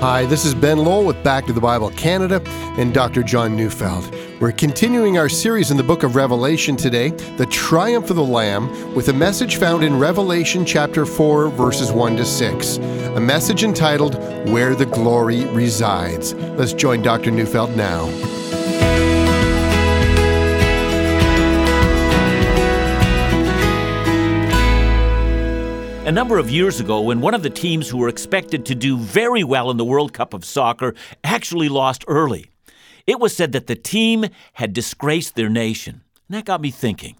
Hi, this is Ben Lowell with Back to the Bible Canada and Dr. John Neufeld. We're continuing our series in the book of Revelation today, The Triumph of the Lamb, with a message found in Revelation chapter 4, verses 1 to 6. A message entitled, Where the Glory Resides. Let's join Dr. Neufeld now. A number of years ago, when one of the teams who were expected to do very well in the World Cup of Soccer actually lost early, it was said that the team had disgraced their nation. And that got me thinking.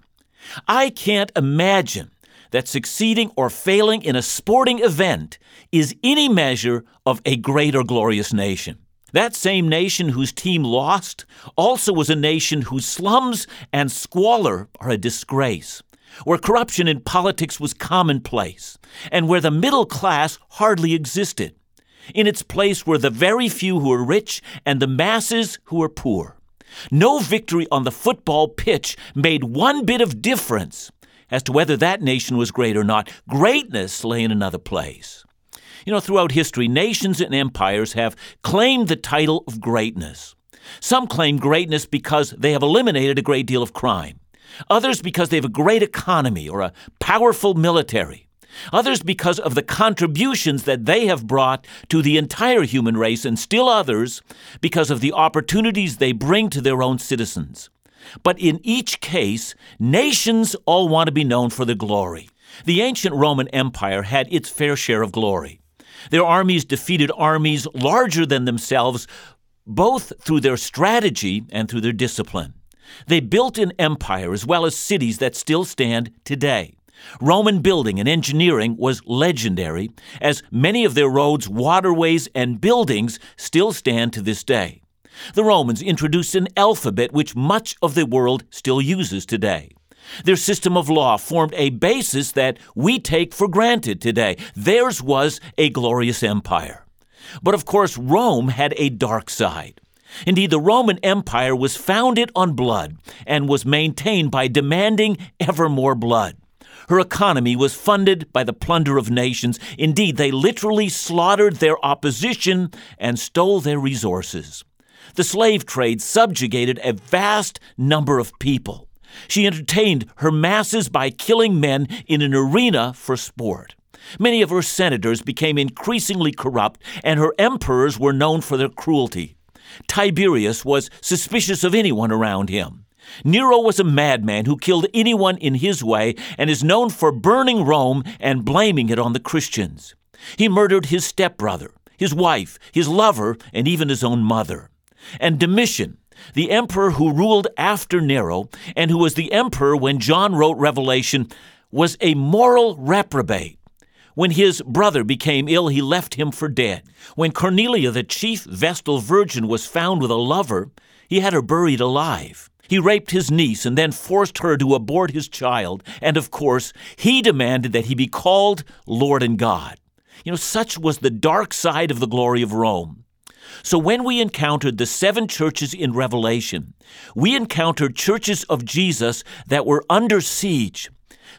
I can't imagine that succeeding or failing in a sporting event is any measure of a great or glorious nation. That same nation whose team lost also was a nation whose slums and squalor are a disgrace where corruption in politics was commonplace, and where the middle class hardly existed. In its place were the very few who were rich and the masses who were poor. No victory on the football pitch made one bit of difference as to whether that nation was great or not. Greatness lay in another place. You know, throughout history, nations and empires have claimed the title of greatness. Some claim greatness because they have eliminated a great deal of crime. Others because they have a great economy or a powerful military. Others because of the contributions that they have brought to the entire human race, and still others because of the opportunities they bring to their own citizens. But in each case, nations all want to be known for their glory. The ancient Roman Empire had its fair share of glory. Their armies defeated armies larger than themselves, both through their strategy and through their discipline. They built an empire as well as cities that still stand today. Roman building and engineering was legendary, as many of their roads, waterways, and buildings still stand to this day. The Romans introduced an alphabet which much of the world still uses today. Their system of law formed a basis that we take for granted today. Theirs was a glorious empire. But of course, Rome had a dark side. Indeed, the Roman Empire was founded on blood and was maintained by demanding ever more blood. Her economy was funded by the plunder of nations. Indeed, they literally slaughtered their opposition and stole their resources. The slave trade subjugated a vast number of people. She entertained her masses by killing men in an arena for sport. Many of her senators became increasingly corrupt, and her emperors were known for their cruelty. Tiberius was suspicious of anyone around him. Nero was a madman who killed anyone in his way and is known for burning Rome and blaming it on the Christians. He murdered his stepbrother, his wife, his lover, and even his own mother. And Domitian, the emperor who ruled after Nero and who was the emperor when John wrote Revelation, was a moral reprobate. When his brother became ill, he left him for dead. When Cornelia, the chief Vestal virgin, was found with a lover, he had her buried alive. He raped his niece and then forced her to abort his child. And of course, he demanded that he be called Lord and God. You know, such was the dark side of the glory of Rome. So when we encountered the seven churches in Revelation, we encountered churches of Jesus that were under siege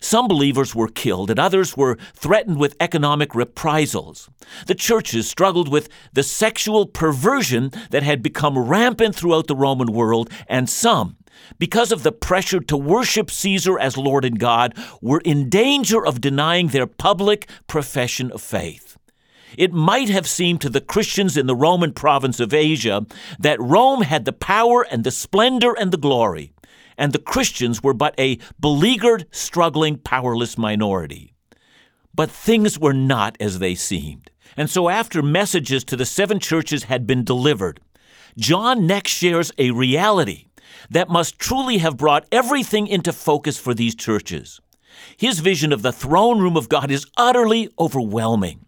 some believers were killed and others were threatened with economic reprisals. The churches struggled with the sexual perversion that had become rampant throughout the Roman world, and some, because of the pressure to worship Caesar as Lord and God, were in danger of denying their public profession of faith. It might have seemed to the Christians in the Roman province of Asia that Rome had the power and the splendor and the glory and the Christians were but a beleaguered, struggling, powerless minority. But things were not as they seemed. And so, after messages to the seven churches had been delivered, John next shares a reality that must truly have brought everything into focus for these churches. His vision of the throne room of God is utterly overwhelming.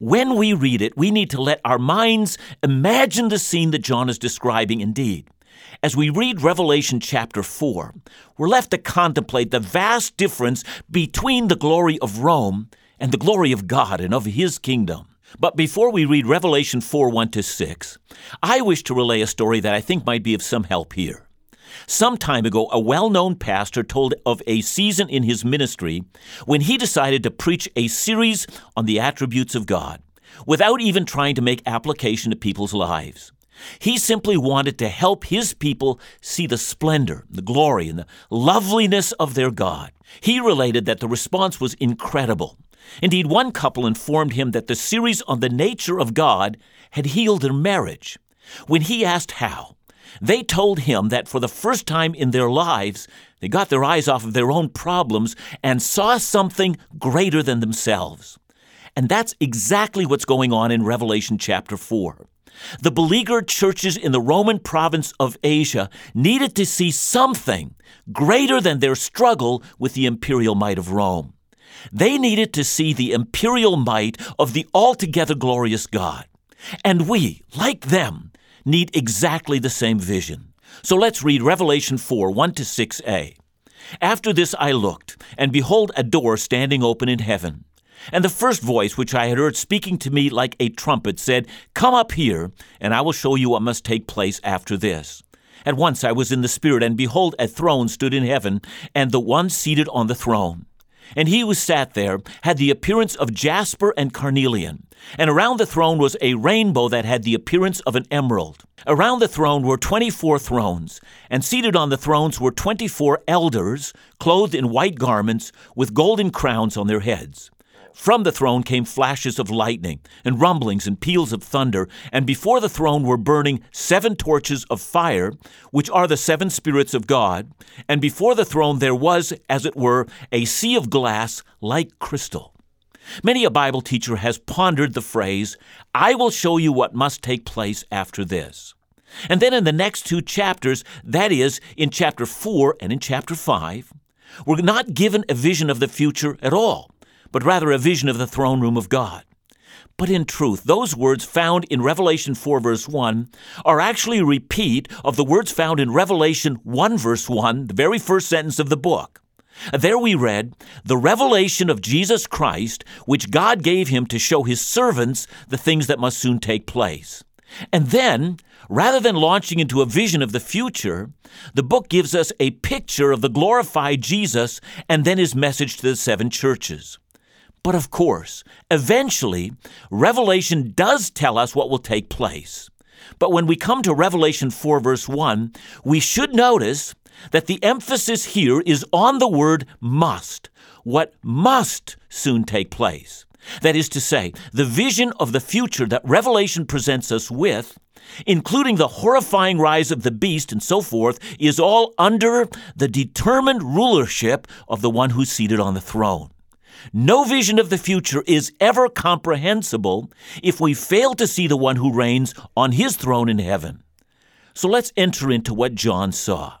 When we read it, we need to let our minds imagine the scene that John is describing indeed. As we read Revelation chapter 4, we're left to contemplate the vast difference between the glory of Rome and the glory of God and of His kingdom. But before we read Revelation 4 1 to 6, I wish to relay a story that I think might be of some help here. Some time ago, a well known pastor told of a season in his ministry when he decided to preach a series on the attributes of God. without even trying to make application to people's lives. He simply wanted to help his people see the splendor, the glory, and the loveliness of their God. He related that the response was incredible. Indeed, one couple informed him that the series on the nature of God had healed their marriage. When he asked how, they told him that for the first time in their lives, they got their eyes off of their own problems and saw something greater than themselves. And that's exactly what's going on in Revelation chapter 4. The beleaguered churches in the Roman province of Asia needed to see something greater than their struggle with the imperial might of Rome. They needed to see the imperial might of the altogether glorious God. And we, like them, need exactly the same vision. So let's read Revelation 4 1 to 6a. After this I looked, and behold, a door standing open in heaven. And the first voice which I had heard speaking to me like a trumpet said, Come up here, and I will show you what must take place after this. At once I was in the Spirit, and behold, a throne stood in heaven, and the one seated on the throne. And he who sat there had the appearance of jasper and carnelian. And around the throne was a rainbow that had the appearance of an emerald. Around the throne were twenty four thrones, and seated on the thrones were twenty four elders, clothed in white garments, with golden crowns on their heads. From the throne came flashes of lightning, and rumblings and peals of thunder, and before the throne were burning seven torches of fire, which are the seven spirits of God, and before the throne there was, as it were, a sea of glass like crystal. Many a Bible teacher has pondered the phrase, I will show you what must take place after this. And then in the next two chapters, that is, in chapter 4 and in chapter 5, we're not given a vision of the future at all but rather a vision of the throne room of God. But in truth, those words found in Revelation 4, verse 1, are actually a repeat of the words found in Revelation 1, verse 1, the very first sentence of the book. There we read, the revelation of Jesus Christ, which God gave him to show his servants the things that must soon take place. And then, rather than launching into a vision of the future, the book gives us a picture of the glorified Jesus and then his message to the seven churches. But of course, eventually, Revelation does tell us what will take place. But when we come to Revelation 4, verse 1, we should notice that the emphasis here is on the word must, what must soon take place. That is to say, the vision of the future that Revelation presents us with, including the horrifying rise of the beast and so forth, is all under the determined rulership of the one who's seated on the throne. No vision of the future is ever comprehensible if we fail to see the one who reigns on his throne in heaven. So let's enter into what John saw.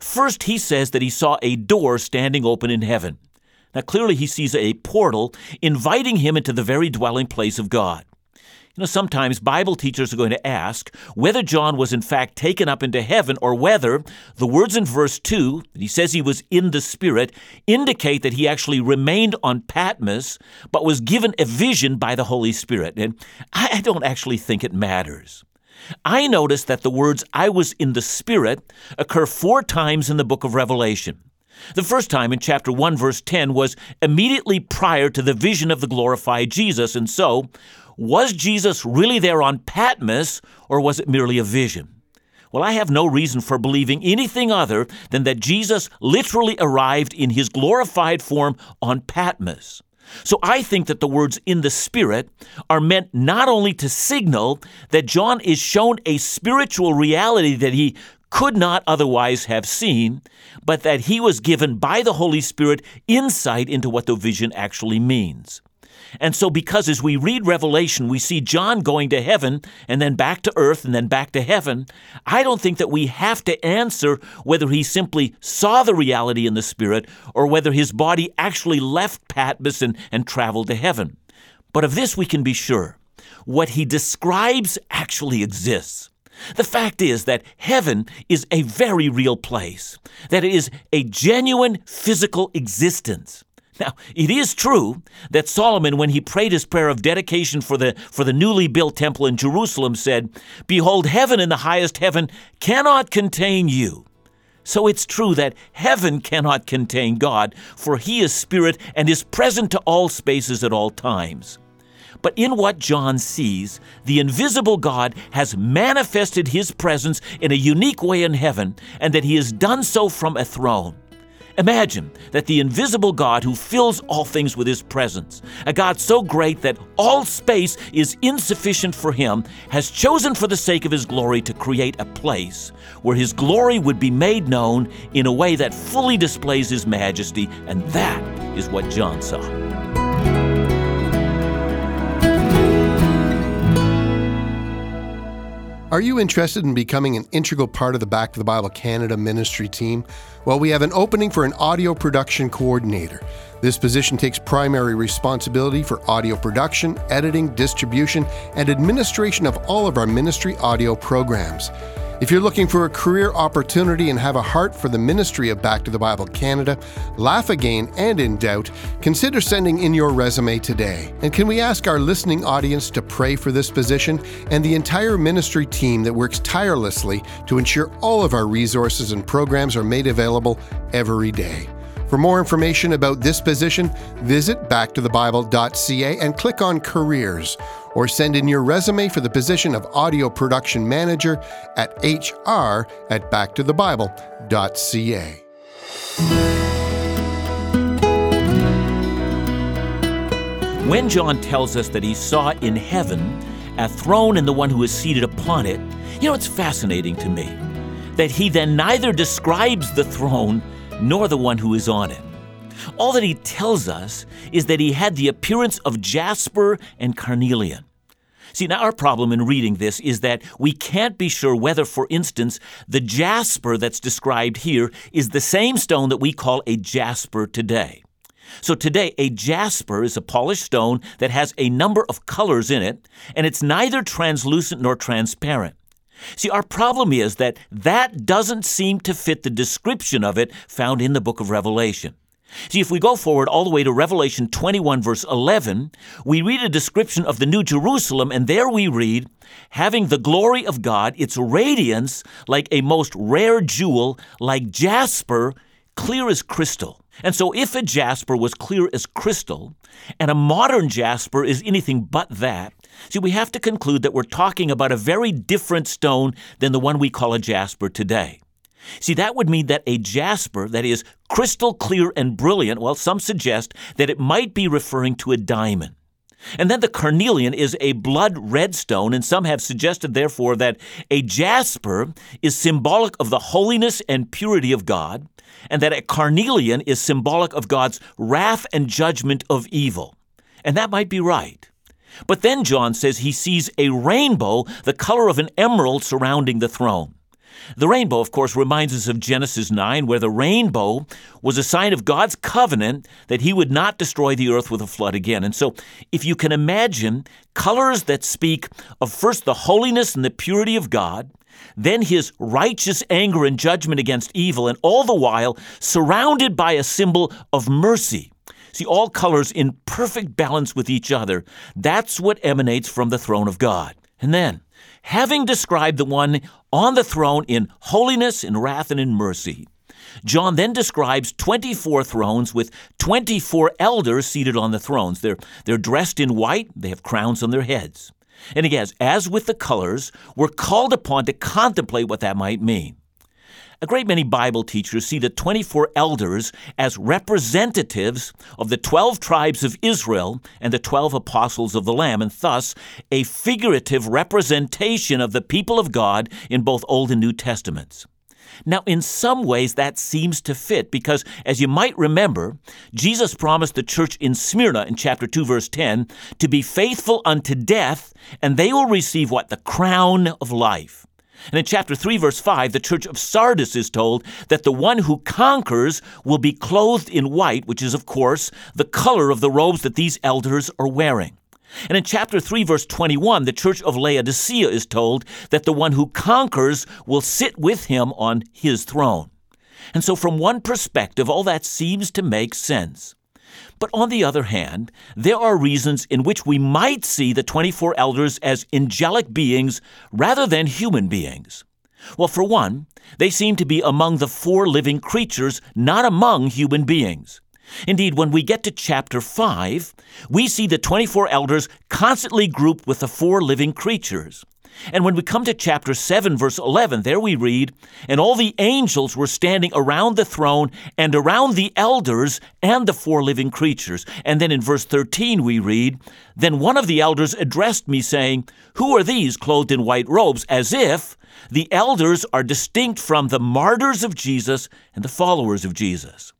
First, he says that he saw a door standing open in heaven. Now, clearly, he sees a portal inviting him into the very dwelling place of God. You know, sometimes Bible teachers are going to ask whether John was in fact taken up into heaven or whether the words in verse 2, that he says he was in the Spirit, indicate that he actually remained on Patmos but was given a vision by the Holy Spirit. And I don't actually think it matters. I notice that the words, I was in the Spirit, occur four times in the book of Revelation. The first time in chapter 1, verse 10, was immediately prior to the vision of the glorified Jesus. And so, was Jesus really there on Patmos, or was it merely a vision? Well, I have no reason for believing anything other than that Jesus literally arrived in his glorified form on Patmos. So I think that the words in the Spirit are meant not only to signal that John is shown a spiritual reality that he could not otherwise have seen, but that he was given by the Holy Spirit insight into what the vision actually means. And so, because as we read Revelation, we see John going to heaven and then back to earth and then back to heaven, I don't think that we have to answer whether he simply saw the reality in the Spirit or whether his body actually left Patmos and, and traveled to heaven. But of this we can be sure. What he describes actually exists. The fact is that heaven is a very real place, that it is a genuine physical existence. Now, it is true that Solomon, when he prayed his prayer of dedication for the, for the newly built temple in Jerusalem, said, Behold, heaven in the highest heaven cannot contain you. So it's true that heaven cannot contain God, for he is spirit and is present to all spaces at all times. But in what John sees, the invisible God has manifested his presence in a unique way in heaven, and that he has done so from a throne. Imagine that the invisible God who fills all things with his presence, a God so great that all space is insufficient for him, has chosen for the sake of his glory to create a place where his glory would be made known in a way that fully displays his majesty, and that is what John saw. Are you interested in becoming an integral part of the Back to the Bible Canada ministry team? Well, we have an opening for an audio production coordinator. This position takes primary responsibility for audio production, editing, distribution, and administration of all of our ministry audio programs. If you're looking for a career opportunity and have a heart for the ministry of Back to the Bible Canada, laugh again and in doubt, consider sending in your resume today. And can we ask our listening audience to pray for this position and the entire ministry team that works tirelessly to ensure all of our resources and programs are made available every day? For more information about this position, visit backtothebible.ca and click on Careers, or send in your resume for the position of Audio Production Manager at hr at backtothebible.ca. When John tells us that he saw in heaven a throne and the one who is seated upon it, you know, it's fascinating to me that he then neither describes the throne nor the one who is on it. All that he tells us is that he had the appearance of jasper and carnelian. See, now our problem in reading this is that we can't be sure whether, for instance, the jasper that's described here is the same stone that we call a jasper today. So today, a jasper is a polished stone that has a number of colors in it, and it's neither translucent nor transparent. See, our problem is that that doesn't seem to fit the description of it found in the book of Revelation. See, if we go forward all the way to Revelation 21, verse 11, we read a description of the New Jerusalem, and there we read, having the glory of God, its radiance like a most rare jewel, like jasper, clear as crystal. And so, if a jasper was clear as crystal, and a modern jasper is anything but that, See, we have to conclude that we're talking about a very different stone than the one we call a jasper today. See, that would mean that a jasper that is crystal clear and brilliant, well, some suggest that it might be referring to a diamond. And then the carnelian is a blood red stone, and some have suggested, therefore, that a jasper is symbolic of the holiness and purity of God, and that a carnelian is symbolic of God's wrath and judgment of evil. And that might be right. But then John says he sees a rainbow, the color of an emerald, surrounding the throne. The rainbow, of course, reminds us of Genesis 9, where the rainbow was a sign of God's covenant that he would not destroy the earth with a flood again. And so, if you can imagine colors that speak of first the holiness and the purity of God, then his righteous anger and judgment against evil, and all the while surrounded by a symbol of mercy. See, all colors in perfect balance with each other. That's what emanates from the throne of God. And then, having described the one on the throne in holiness, in wrath, and in mercy, John then describes 24 thrones with 24 elders seated on the thrones. They're, they're dressed in white, they have crowns on their heads. And again, as with the colors, we're called upon to contemplate what that might mean. A great many Bible teachers see the 24 elders as representatives of the 12 tribes of Israel and the 12 apostles of the Lamb, and thus a figurative representation of the people of God in both Old and New Testaments. Now, in some ways, that seems to fit because, as you might remember, Jesus promised the church in Smyrna in chapter 2, verse 10, to be faithful unto death, and they will receive what? The crown of life. And in chapter 3, verse 5, the church of Sardis is told that the one who conquers will be clothed in white, which is, of course, the color of the robes that these elders are wearing. And in chapter 3, verse 21, the church of Laodicea is told that the one who conquers will sit with him on his throne. And so, from one perspective, all that seems to make sense. But on the other hand, there are reasons in which we might see the 24 elders as angelic beings rather than human beings. Well, for one, they seem to be among the four living creatures, not among human beings. Indeed, when we get to chapter 5, we see the 24 elders constantly grouped with the four living creatures. And when we come to chapter 7, verse 11, there we read, And all the angels were standing around the throne and around the elders and the four living creatures. And then in verse 13, we read, Then one of the elders addressed me, saying, Who are these clothed in white robes? As if the elders are distinct from the martyrs of Jesus and the followers of Jesus.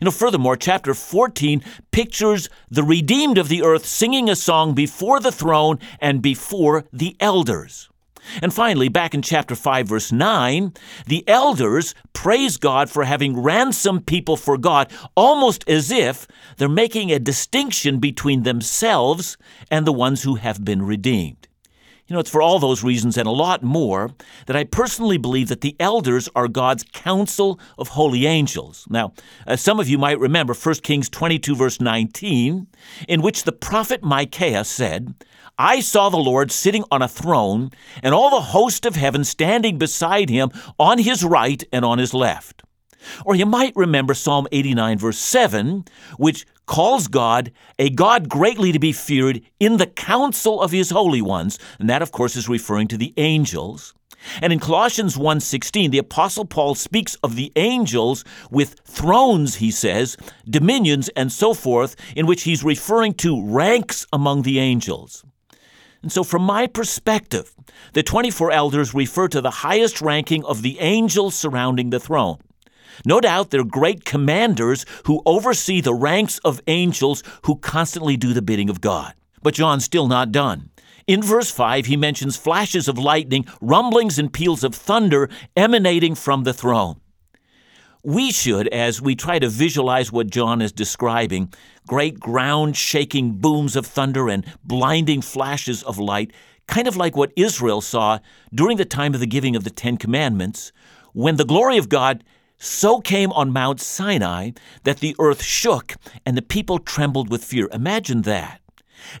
You know, furthermore, chapter 14 pictures the redeemed of the earth singing a song before the throne and before the elders. And finally, back in chapter 5, verse 9, the elders praise God for having ransomed people for God, almost as if they're making a distinction between themselves and the ones who have been redeemed. You know, it's for all those reasons and a lot more that I personally believe that the elders are God's council of holy angels. Now, uh, some of you might remember 1 Kings 22, verse 19, in which the prophet Micaiah said, I saw the Lord sitting on a throne, and all the host of heaven standing beside him on his right and on his left. Or you might remember Psalm 89, verse 7, which calls God a God greatly to be feared in the council of his holy ones. And that, of course, is referring to the angels. And in Colossians 1:16, the apostle Paul speaks of the angels with thrones, he says, dominions and so forth, in which he's referring to ranks among the angels. And so, from my perspective, the 24 elders refer to the highest ranking of the angels surrounding the throne. No doubt they're great commanders who oversee the ranks of angels who constantly do the bidding of God. But John's still not done. In verse 5, he mentions flashes of lightning, rumblings, and peals of thunder emanating from the throne. We should, as we try to visualize what John is describing, great ground shaking booms of thunder and blinding flashes of light, kind of like what Israel saw during the time of the giving of the Ten Commandments, when the glory of God so came on Mount Sinai that the earth shook and the people trembled with fear. Imagine that.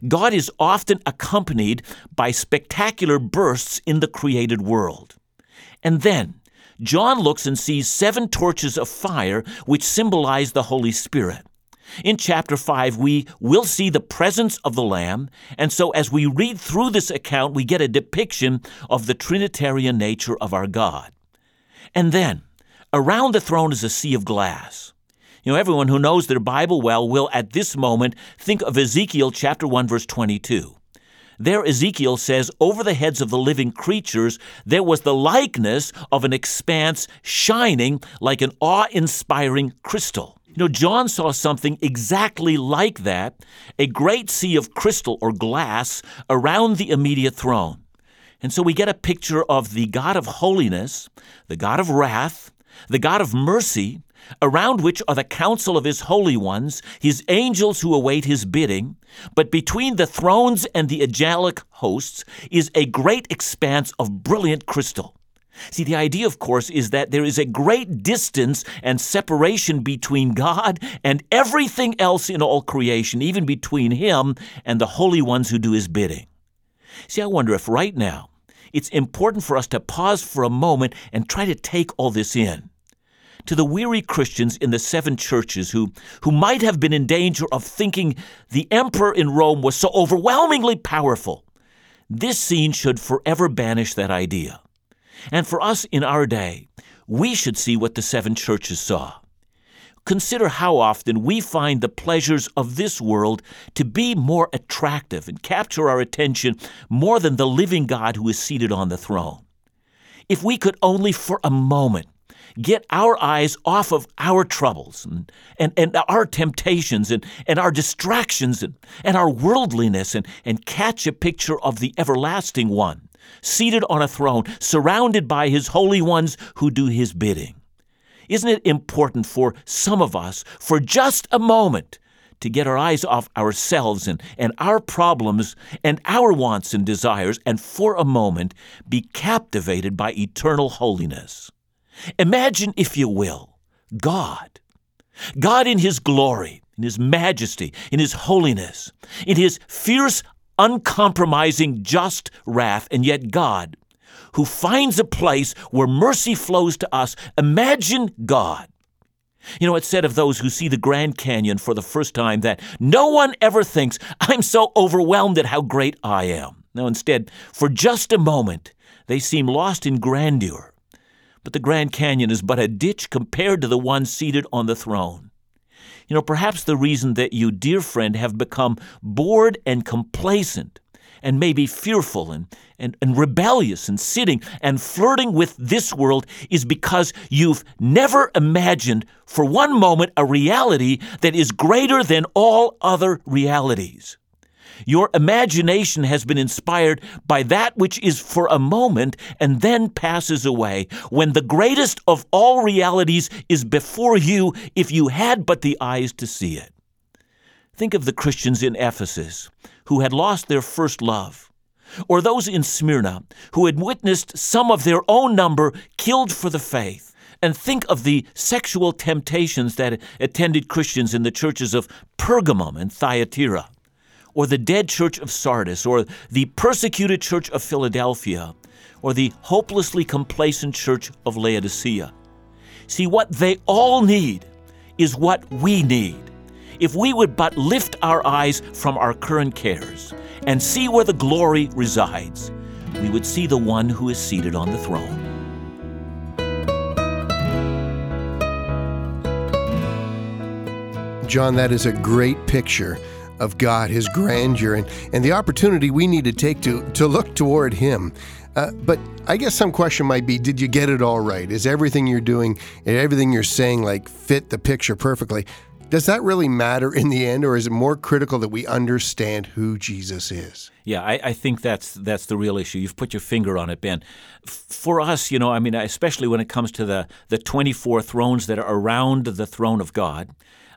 God is often accompanied by spectacular bursts in the created world. And then, John looks and sees seven torches of fire which symbolize the Holy Spirit. In chapter 5, we will see the presence of the Lamb, and so as we read through this account, we get a depiction of the Trinitarian nature of our God. And then, Around the throne is a sea of glass. You know, everyone who knows their Bible well will at this moment think of Ezekiel chapter 1 verse 22. There Ezekiel says, over the heads of the living creatures there was the likeness of an expanse shining like an awe-inspiring crystal. You know, John saw something exactly like that, a great sea of crystal or glass around the immediate throne. And so we get a picture of the God of holiness, the God of wrath, the God of mercy, around which are the council of his holy ones, his angels who await his bidding, but between the thrones and the angelic hosts is a great expanse of brilliant crystal. See, the idea, of course, is that there is a great distance and separation between God and everything else in all creation, even between Him and the holy ones who do His bidding. See, I wonder if right now it's important for us to pause for a moment and try to take all this in to the weary Christians in the seven churches who, who might have been in danger of thinking the emperor in Rome was so overwhelmingly powerful. This scene should forever banish that idea. And for us in our day, we should see what the seven churches saw. Consider how often we find the pleasures of this world to be more attractive and capture our attention more than the living God who is seated on the throne. If we could only for a moment get our eyes off of our troubles and, and, and our temptations and, and our distractions and, and our worldliness and, and catch a picture of the everlasting one, seated on a throne, surrounded by his holy ones who do his bidding. Isn't it important for some of us, for just a moment, to get our eyes off ourselves and, and our problems and our wants and desires, and for a moment be captivated by eternal holiness? Imagine, if you will, God. God in His glory, in His majesty, in His holiness, in His fierce, uncompromising, just wrath, and yet God, who finds a place where mercy flows to us. Imagine God. You know, it's said of those who see the Grand Canyon for the first time that no one ever thinks, I'm so overwhelmed at how great I am. No, instead, for just a moment, they seem lost in grandeur. But the Grand Canyon is but a ditch compared to the one seated on the throne. You know, perhaps the reason that you, dear friend, have become bored and complacent and maybe fearful and, and, and rebellious and sitting and flirting with this world is because you've never imagined for one moment a reality that is greater than all other realities. Your imagination has been inspired by that which is for a moment and then passes away, when the greatest of all realities is before you if you had but the eyes to see it. Think of the Christians in Ephesus who had lost their first love, or those in Smyrna who had witnessed some of their own number killed for the faith. And think of the sexual temptations that attended Christians in the churches of Pergamum and Thyatira or the dead church of Sardis, or the persecuted church of Philadelphia, or the hopelessly complacent church of Laodicea. See, what they all need is what we need. If we would but lift our eyes from our current cares and see where the glory resides, we would see the one who is seated on the throne. John, that is a great picture of God, His grandeur, and, and the opportunity we need to take to, to look toward Him. Uh, but I guess some question might be Did you get it all right? Is everything you're doing and everything you're saying like fit the picture perfectly? Does that really matter in the end, or is it more critical that we understand who Jesus is? Yeah, I, I, think that's that's the real issue. You've put your finger on it, Ben. For us, you know, I mean, especially when it comes to the the 24 thrones that are around the throne of God,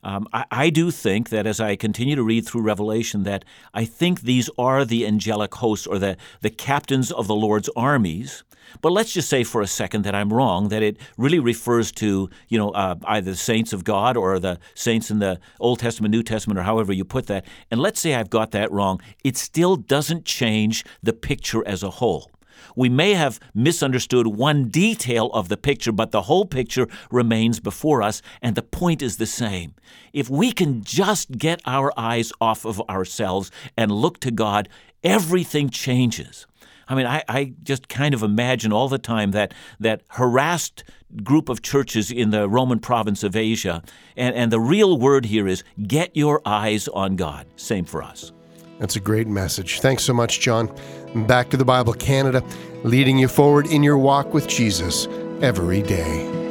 um, I, I, do think that as I continue to read through Revelation, that I think these are the angelic hosts or the, the captains of the Lord's armies. But let's just say for a second that I'm wrong, that it really refers to, you know, uh, either the saints of God or the saints in the Old Testament, New Testament, or however you put that. And let's say I've got that wrong. It still doesn't change the picture as a whole. We may have misunderstood one detail of the picture, but the whole picture remains before us, and the point is the same. If we can just get our eyes off of ourselves and look to God, everything changes. I mean, I, I, just kind of imagine all the time that that harassed group of churches in the Roman province of Asia, and, and the real word here is get your eyes on God. Same for us. That's a great message. Thanks so much, John. Back to the Bible Canada, leading you forward in your walk with Jesus every day.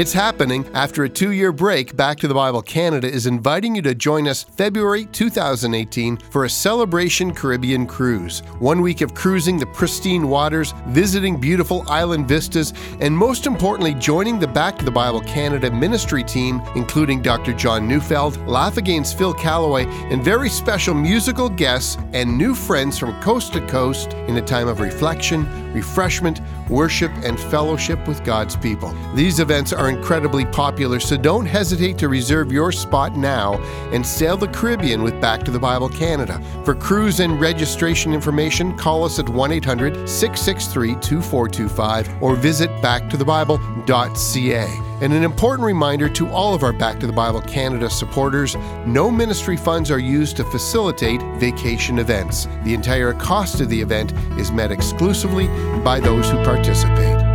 It's happening. After a two year break, Back to the Bible Canada is inviting you to join us February 2018 for a Celebration Caribbean cruise. One week of cruising the pristine waters, visiting beautiful island vistas, and most importantly, joining the Back to the Bible Canada ministry team, including Dr. John Neufeld, Laugh Again's Phil Callaway, and very special musical guests and new friends from coast to coast in a time of reflection, refreshment, worship, and fellowship with God's people. These events are incredibly popular, so don't hesitate to reserve your spot now and sail the Caribbean with Back to the Bible Canada. For cruise and registration information, call us at 1 800 663 2425 or visit backtothebible.ca. And an important reminder to all of our Back to the Bible Canada supporters no ministry funds are used to facilitate vacation events. The entire cost of the event is met exclusively by those who participate.